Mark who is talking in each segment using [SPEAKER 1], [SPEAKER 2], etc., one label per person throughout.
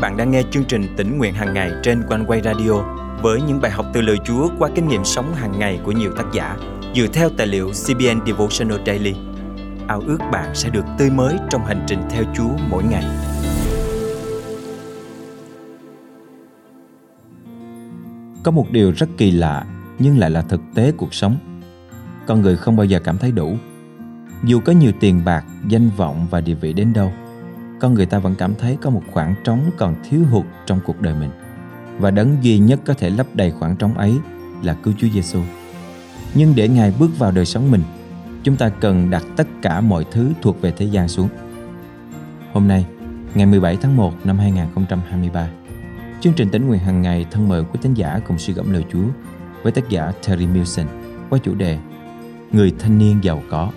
[SPEAKER 1] bạn đang nghe chương trình tỉnh nguyện hàng ngày trên quanh quay radio với những bài học từ lời Chúa qua kinh nghiệm sống hàng ngày của nhiều tác giả dựa theo tài liệu CBN Devotional Daily. Ao ước bạn sẽ được tươi mới trong hành trình theo Chúa mỗi ngày.
[SPEAKER 2] Có một điều rất kỳ lạ nhưng lại là thực tế cuộc sống. Con người không bao giờ cảm thấy đủ. Dù có nhiều tiền bạc, danh vọng và địa vị đến đâu, con người ta vẫn cảm thấy có một khoảng trống còn thiếu hụt trong cuộc đời mình. Và đấng duy nhất có thể lấp đầy khoảng trống ấy là cứu Chúa Giêsu. Nhưng để Ngài bước vào đời sống mình, chúng ta cần đặt tất cả mọi thứ thuộc về thế gian xuống. Hôm nay, ngày 17 tháng 1 năm 2023, chương trình tính nguyện hàng ngày thân mời quý tín giả cùng suy gẫm lời Chúa với tác giả Terry Milson qua chủ đề Người thanh niên giàu có.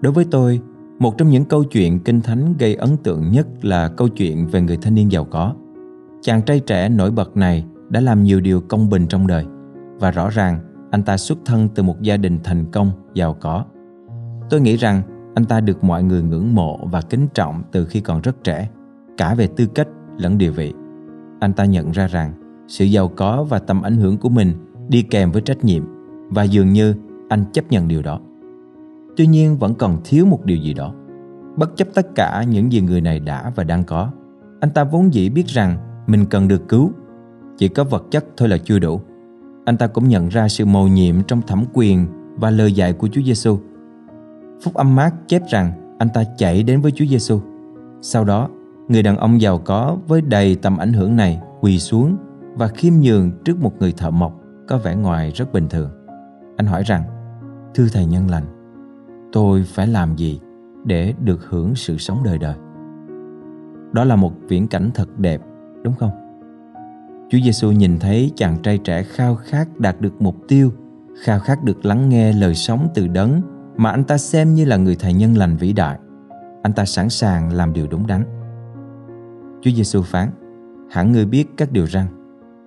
[SPEAKER 2] Đối với tôi, một trong những câu chuyện kinh thánh gây ấn tượng nhất là câu chuyện về người thanh niên giàu có. Chàng trai trẻ nổi bật này đã làm nhiều điều công bình trong đời và rõ ràng anh ta xuất thân từ một gia đình thành công, giàu có. Tôi nghĩ rằng anh ta được mọi người ngưỡng mộ và kính trọng từ khi còn rất trẻ, cả về tư cách lẫn địa vị. Anh ta nhận ra rằng sự giàu có và tầm ảnh hưởng của mình đi kèm với trách nhiệm và dường như anh chấp nhận điều đó. Tuy nhiên vẫn còn thiếu một điều gì đó. Bất chấp tất cả những gì người này đã và đang có, anh ta vốn dĩ biết rằng mình cần được cứu. Chỉ có vật chất thôi là chưa đủ. Anh ta cũng nhận ra sự mầu nhiệm trong thẩm quyền và lời dạy của Chúa Giêsu. Phúc âm mát chép rằng anh ta chạy đến với Chúa Giêsu. Sau đó, người đàn ông giàu có với đầy tầm ảnh hưởng này quỳ xuống và khiêm nhường trước một người thợ mộc có vẻ ngoài rất bình thường. Anh hỏi rằng, thưa thầy nhân lành, tôi phải làm gì để được hưởng sự sống đời đời? Đó là một viễn cảnh thật đẹp, đúng không? Chúa giêsu nhìn thấy chàng trai trẻ khao khát đạt được mục tiêu, khao khát được lắng nghe lời sống từ đấng mà anh ta xem như là người thầy nhân lành vĩ đại. Anh ta sẵn sàng làm điều đúng đắn. Chúa giêsu phán, hẳn ngươi biết các điều rằng,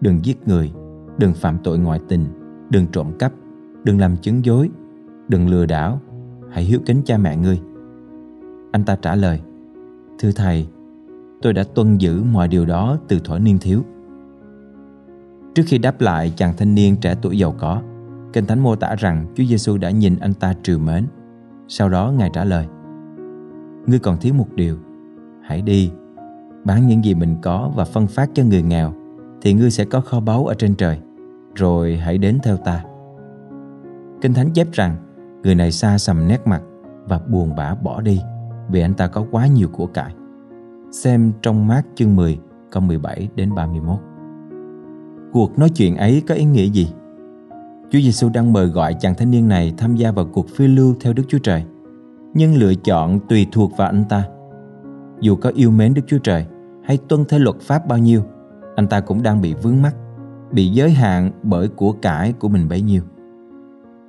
[SPEAKER 2] đừng giết người, đừng phạm tội ngoại tình, đừng trộm cắp, đừng làm chứng dối, đừng lừa đảo hãy hiếu kính cha mẹ ngươi. Anh ta trả lời, thưa thầy, tôi đã tuân giữ mọi điều đó từ thuở niên thiếu. Trước khi đáp lại, chàng thanh niên trẻ tuổi giàu có, kinh thánh mô tả rằng chúa giêsu đã nhìn anh ta trìu mến. Sau đó ngài trả lời, ngươi còn thiếu một điều. Hãy đi, bán những gì mình có và phân phát cho người nghèo, thì ngươi sẽ có kho báu ở trên trời. Rồi hãy đến theo ta. Kinh thánh chép rằng Người này xa sầm nét mặt và buồn bã bỏ đi vì anh ta có quá nhiều của cải. Xem trong mát chương 10 câu 17 đến 31. Cuộc nói chuyện ấy có ý nghĩa gì? Chúa Giêsu đang mời gọi chàng thanh niên này tham gia vào cuộc phiêu lưu theo Đức Chúa Trời. Nhưng lựa chọn tùy thuộc vào anh ta. Dù có yêu mến Đức Chúa Trời hay tuân theo luật pháp bao nhiêu, anh ta cũng đang bị vướng mắc, bị giới hạn bởi của cải của mình bấy nhiêu.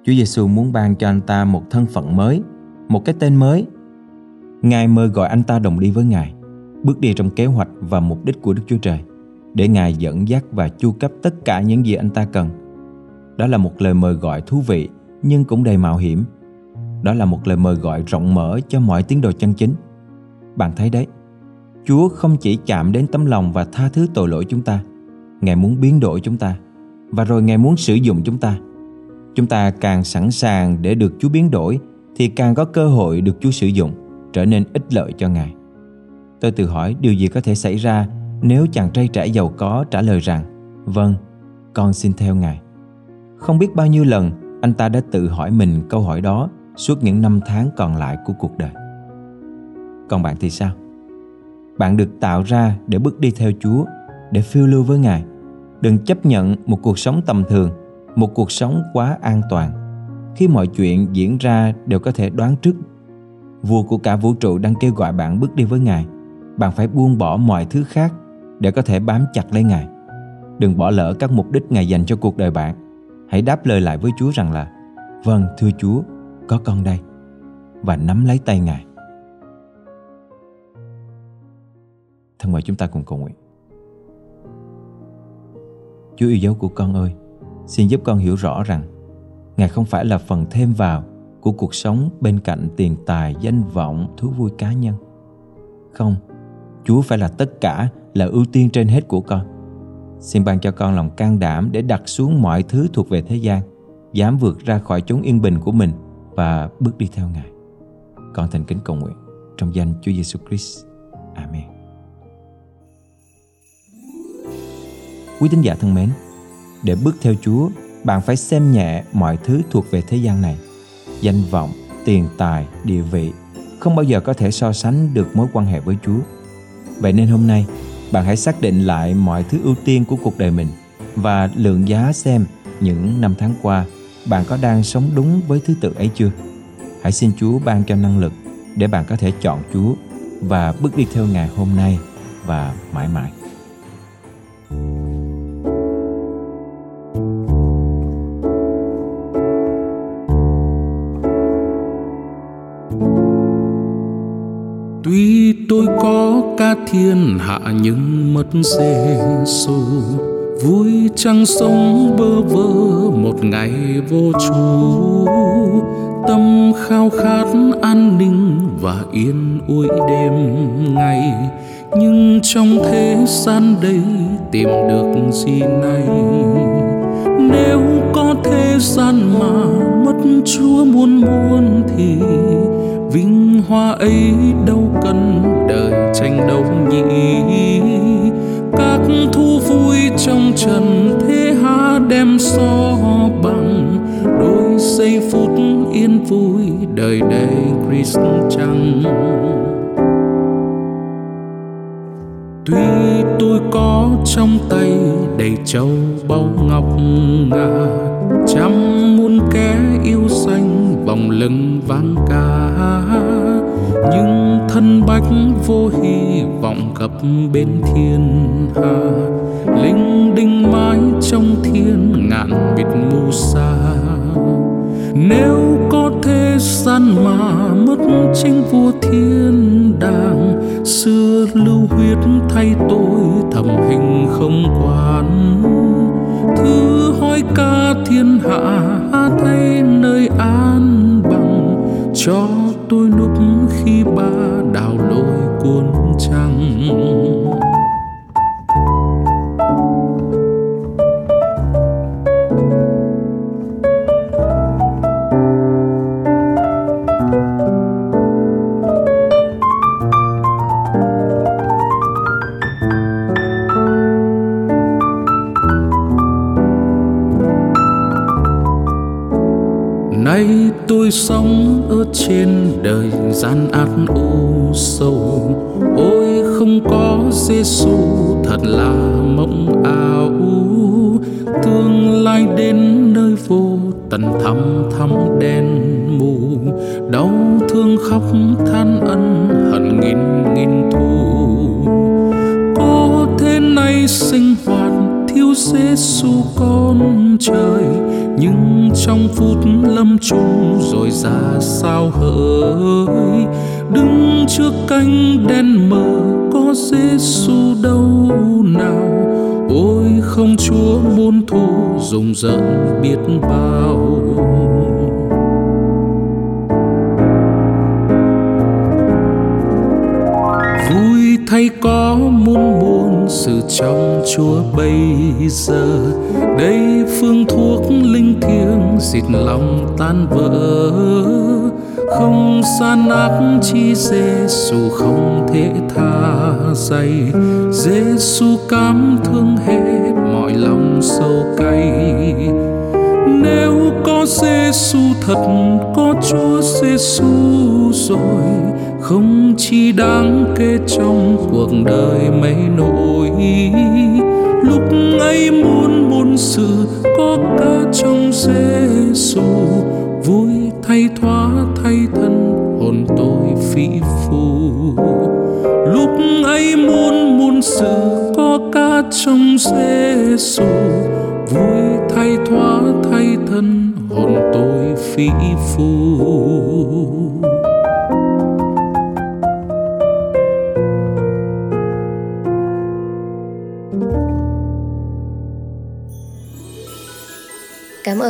[SPEAKER 2] Chúa Giêsu muốn ban cho anh ta một thân phận mới, một cái tên mới. Ngài mời gọi anh ta đồng đi với Ngài, bước đi trong kế hoạch và mục đích của Đức Chúa Trời, để Ngài dẫn dắt và chu cấp tất cả những gì anh ta cần. Đó là một lời mời gọi thú vị nhưng cũng đầy mạo hiểm. Đó là một lời mời gọi rộng mở cho mọi tín đồ chân chính. Bạn thấy đấy, Chúa không chỉ chạm đến tấm lòng và tha thứ tội lỗi chúng ta, Ngài muốn biến đổi chúng ta và rồi Ngài muốn sử dụng chúng ta Chúng ta càng sẵn sàng để được Chúa biến đổi thì càng có cơ hội được Chúa sử dụng, trở nên ích lợi cho Ngài. Tôi tự hỏi điều gì có thể xảy ra nếu chàng trai trẻ giàu có trả lời rằng Vâng, con xin theo Ngài. Không biết bao nhiêu lần anh ta đã tự hỏi mình câu hỏi đó suốt những năm tháng còn lại của cuộc đời. Còn bạn thì sao? Bạn được tạo ra để bước đi theo Chúa, để phiêu lưu với Ngài. Đừng chấp nhận một cuộc sống tầm thường một cuộc sống quá an toàn. Khi mọi chuyện diễn ra đều có thể đoán trước. Vua của cả vũ trụ đang kêu gọi bạn bước đi với ngài. Bạn phải buông bỏ mọi thứ khác để có thể bám chặt lấy ngài. Đừng bỏ lỡ các mục đích ngài dành cho cuộc đời bạn. Hãy đáp lời lại với chúa rằng là vâng thưa chúa, có con đây. Và nắm lấy tay ngài. Thân mời chúng ta cùng cầu nguyện. Chúa yêu dấu của con ơi Xin giúp con hiểu rõ rằng Ngài không phải là phần thêm vào của cuộc sống bên cạnh tiền tài, danh vọng, thú vui cá nhân. Không, Chúa phải là tất cả, là ưu tiên trên hết của con. Xin ban cho con lòng can đảm để đặt xuống mọi thứ thuộc về thế gian, dám vượt ra khỏi chốn yên bình của mình và bước đi theo Ngài. Con thành kính cầu nguyện trong danh Chúa Giêsu Christ. Amen. Quý tín giả thân mến, để bước theo Chúa, bạn phải xem nhẹ mọi thứ thuộc về thế gian này. Danh vọng, tiền tài, địa vị không bao giờ có thể so sánh được mối quan hệ với Chúa. Vậy nên hôm nay, bạn hãy xác định lại mọi thứ ưu tiên của cuộc đời mình và lượng giá xem những năm tháng qua bạn có đang sống đúng với thứ tự ấy chưa. Hãy xin Chúa ban cho năng lực để bạn có thể chọn Chúa và bước đi theo Ngài hôm nay và mãi mãi.
[SPEAKER 3] Thiên hạ nhưng mất Giêsu vui trăng sống bơ vơ một ngày vô chủ tâm khao khát an ninh và yên ủi đêm ngày. Nhưng trong thế gian đây tìm được gì này? Nếu có thế gian mà mất chúa muôn muôn thì vinh hoa ấy đâu cần đời để Christ chăng Tuy tôi có trong tay đầy châu báu ngọc ngà Trăm muôn kẻ yêu xanh vòng lưng vang ca. Nhưng thân bách vô hy vọng gặp bên thiên hà Linh đinh mãi trong thiên ngạn biệt mù xa Nếu có thế gian mà mất chính vua thiên đàng. Xưa lưu huyết thay tôi thầm hình không quan. Thứ hỏi ca thiên hạ, thay nơi an bằng. Cho tôi lúc nay tôi sống ở trên đời gian ác u sâu ôi, không có Giêsu thật là mộng ảo. Tương lai đến nơi vô tận thăm thăm đen mù. Đau thương khóc than ân hận nghìn nghìn thù. Có thế này sinh hoạt, thiếu Giêsu con trời nhưng trong phút lâm chung rồi ra sao hỡi? Đứng trước cánh đen mờ có Giêsu đâu nào? Ôi, không Chúa muôn thu dùng giận biết bao. Vui thay có muôn muôn sự trong Chúa bây giờ. Đây phương thuốc linh thiêng xịt lòng tan vỡ. Không gian ác chi Giêsu không thể tha dày. Giêsu cảm thương hết mọi lòng sâu cay. Nếu có Giêsu thật, có Chúa Giêsu rồi, không chi đáng kể trong cuộc đời mấy nỗi. Lúc ấy muôn muôn sự có cả trong Giêsu vui thay thoá thay thân, hồn tôi phí phù lúc ấy muôn muôn sự có cả trong Giêsu vui thay thoá thay thân, hồn tôi phí phù